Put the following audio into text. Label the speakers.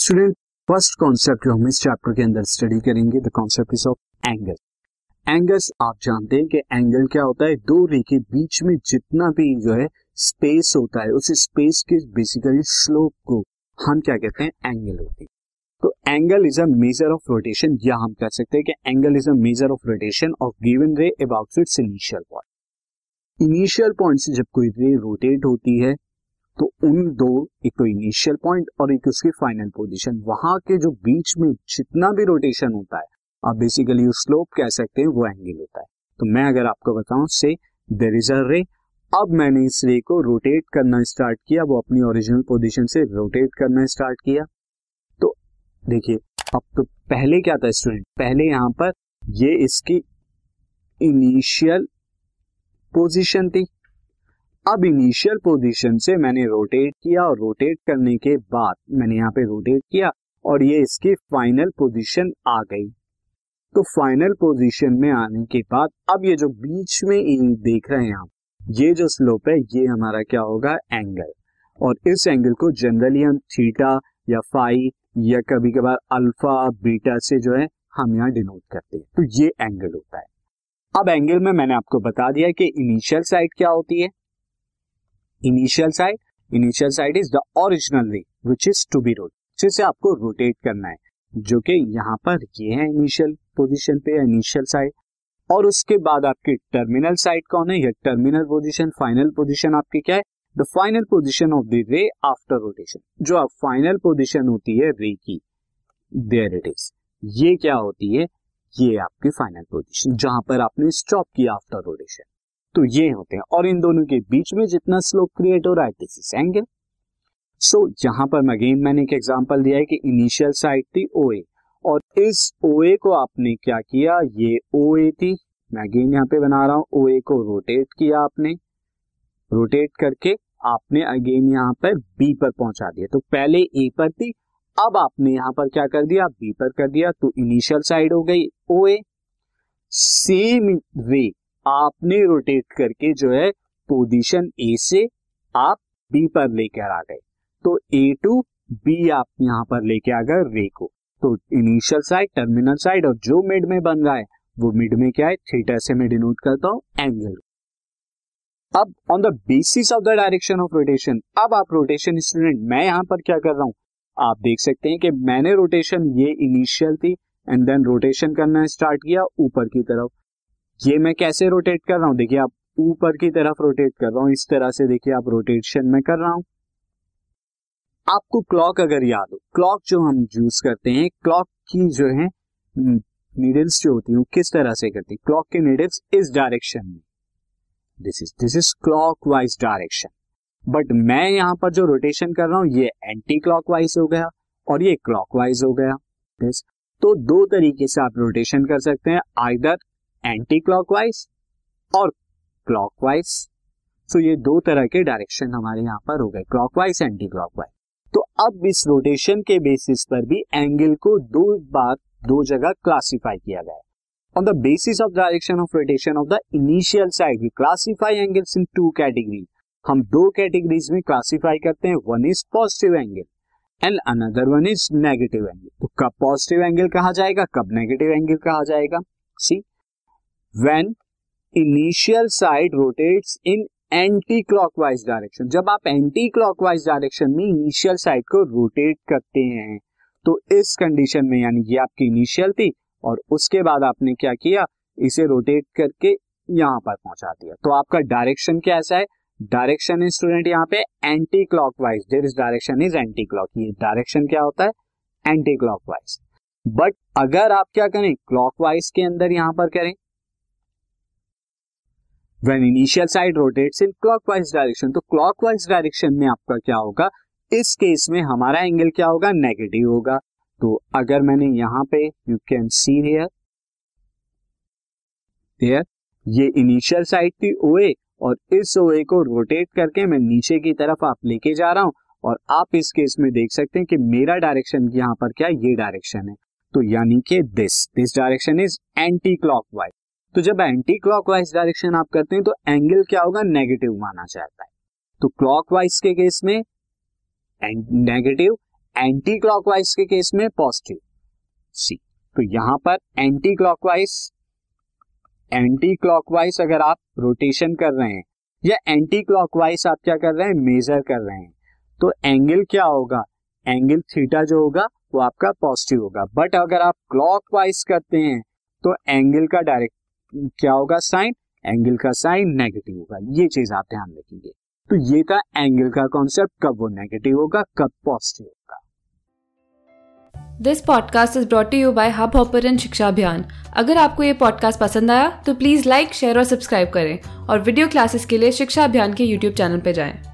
Speaker 1: Student first concept जो हम इस चैप्टर के अंदर स्टडी करेंगे the concept is of angle angles आप जानते हैं कि एंगल क्या होता है? दो रे के बीच में जितना भी जो है स्पेस होता है, उस स्पेस के बेसिकली स्लोप को हम क्या कहते हैं? एंगल होती है। तो angle is a measure of rotation या हम कह सकते हैं कि angle is a measure of rotation of given ray about its initial point initial point से जब कोई रे रोटेट होती है तो उन दो, एक तो इनिशियल पॉइंट और एक उसकी फाइनल पोजीशन वहाँ के जो बीच में जितना भी रोटेशन होता है, आप बेसिकली उस स्लोप कह सकते हैं, वो एंगल होता है। तो मैं अगर आपको बताऊँ से देर इज़ अ रे अब मैंने इस रे को रोटेट करना स्टार्ट किया, वो अपनी ओरिजिनल पोजीशन से रोटेट करना स्टार्ट किया। तो देखिए, अब तो पहले क्या था स्टूडेंट पहले यहाँ पर ये इसकी इनिशियल पोजीशन थी। अब इनिशियल पोजीशन से मैंने रोटेट किया और रोटेट करने के बाद मैंने यहाँ पे रोटेट किया और ये इसकी फाइनल पोजीशन आ गई। तो फाइनल पोजीशन में आने के बाद अब ये जो बीच में देख रहे हैं आप, ये जो स्लोप है, ये हमारा क्या होगा? एंगल और इस एंगल को जनरली हम थीटा या फाई या कभी कभार अल्फ़ा बीटा से जो है, हम यहाँ डिनोट करते हैं। तो ये एंगल होता है। अब एंगल में मैंने आपको बता दिया कि इनिशियल साइड क्या होती है। Initial side initial side is the original way which is to be rot जिसे आपको रोटेट करना है, जो कि यहाँ पर ये है इनिशियल पोजीशन पे इनिशियल साइड और उसके बाद आपकी टर्मिनल साइड कौन है? या टर्मिनल पोजीशन फाइनल पोजीशन आपकी क्या है? The final position of the ray after rotation जो आप फाइनल पोजीशन होती है रे की देयर इट इज़ ये क्या होती है? ये आपकी फाइनल पोजीशन जहाँ पर आपने स्टॉप किया आफ्टर रोटेशन तो ये होते हैं। और इन दोनों के बीच में जितना स्लोप क्रिएट हो रहा है दिस इज़ एंगल सो यहाँ पर अगेन मैंने एक एग्जांपल दिया है कि इनिशियल साइड थी ओ ए और इस ओ ए को आपने क्या किया? ये ओ ए थी। मैं अगेन यहाँ पे बना रहा हूँ। ओ ए को रोटेट किया आपने। रोटेट करके आपने अगेन यहाँ पर बी पर पहुँचा दिया। तो पहले ए पर थी। अब आपने यहाँ पर क्या कर दिया? बी पर कर दिया। तो इनिशियल साइड हो गई ओ ए सेम वे आपने रोटेट करके जो है पोजीशन ए से आप बी पर लेकर आ गए। तो ए टू बी आप यहाँ पर लेके आ गए रे को। तो इनिशियल साइड टर्मिनल साइड और जो मिड में बन रहा है, वो मिड में क्या है? थीटा से मैं डिनोट करता हूँ एंगल अब on the basis of the direction of rotation अब आप रोटेशन स्टूडेंट मैं यहाँ पर क्या कर रहा हूँ? आप देख सकते हैं कि मैंने रोटेशन ये इनिशियल थी एंड देन रोटेशन करना स्टार्ट किया ऊपर की तरफ़। ये मैं कैसे रोटेट कर रहा हूँ? देखिए, आप ऊपर की तरफ़ रोटेट कर रहा हूँ। इस तरह से देखिए, आप रोटेशन में कर रहा हूँ। आपको क्लॉक अगर याद हो क्लॉक जो हम यूज़ करते हैं क्लॉक की जो है नीडल्स जो होती है किस तरह से करती है? क्लॉक के नीडल्स इस डायरेक्शन में। This is this is clockwise direction but मैं यहाँ पर जो रोटेशन कर रहा हूँ, ये एंटी क्लॉक वाइज हो गया और ये क्लॉक वाइज हो गया। तो दो तरीके से आप रोटेशन कर सकते हैं। आइदर एंटी क्लॉकवाइज और क्लॉकवाइज सो ये दो तरह के डायरेक्शन हमारे यहाँ पर हो गए क्लॉकवाइज एंटी क्लॉकवाइज तो अब इस रोटेशन के बेसिस पर भी एंगल को दो बार, दो जगह क्लासिफाई किया गया on the basis of direction of rotation of the initial side we classify angles in two category हम दो कैटेगरीज में क्लासिफाई करते हैं one is positive angle and another one is negative angle तो कब पॉजिटिव एंगल कहा जाएगा, कब नेगेटिव एंगल कहा जाएगा? See when initial side rotates in anti clockwise direction जब आप एंटी क्लॉकवाइज डायरेक्शन में इनिशियल साइड को रोटेट करते हैं तो इस कंडीशन में, यानी ये आपकी इनिशियल थी, और उसके बाद आपने क्या किया? इसे रोटेट करके यहाँ पर पहुँचा दिया। तो आपका डायरेक्शन कैसा है? डायरेक्शन इज़ स्टूडेंट यहाँ पे anti clockwise there is direction is anti clock ये डायरेक्शन क्या होता है? एंटी क्लॉक वाइज बट अगर आप क्या करें? क्लॉक वाइज के अंदर यहाँ पर करें when initial side rotates in clockwise direction तो क्लॉकवाइज डायरेक्शन में आपका क्या होगा? इस केस में हमारा एंगल क्या होगा? नेगेटिव होगा। तो अगर मैंने यहाँ पे you can see here here ये इनिशियल साइड थी ओए और इस ओए को रोटेट करके मैं नीचे की तरफ़ आप लेके जा रहा हूँ और आप इस केस में देख सकते हैं कि मेरा डायरेक्शन यहाँ पर क्या ये डायरेक्शन है। तो यानी कि this this direction is anti clockwise तो जब एंटी क्लॉकवाइज डायरेक्शन आप करते हैं तो एंगल क्या होगा? नेगेटिव माना जाता है। तो क्लॉकवाइज के केस में नेगेटिव एंटी क्लॉकवाइज के केस में पॉजिटिव सी तो यहाँ पर एंटी क्लॉकवाइज एंटी क्लॉकवाइज अगर आप रोटेशन कर रहे हैं, या एंटी क्लॉकवाइज आप क्या कर रहे हैं? मेजर कर रहे हैं। तो एंगल क्या होगा? एंगल थीटा जो होगा, वो आपका पॉजिटिव होगा। बट अगर आप क्लॉकवाइज करते हैं तो एंगल का डायरेक्ट क्या होगा? साइन। एंगल का साइन नेगेटिव होगा। ये चीज़ आप ध्यान रखेंगे। तो ये था एंगल का कॉन्सेप्ट, कब वो नेगेटिव होगा, कब पॉजिटिव होगा।
Speaker 2: This podcast is brought you by hub hopper शिक्षा अभियान अगर आपको ये पॉडकास्ट पसंद आया तो प्लीज़ लाइक शेयर और सब्सक्राइब करें। और वीडियो क्लासेस के लिए शिक्षा अभियान के यूट्यूब चैनल पर जाएँ।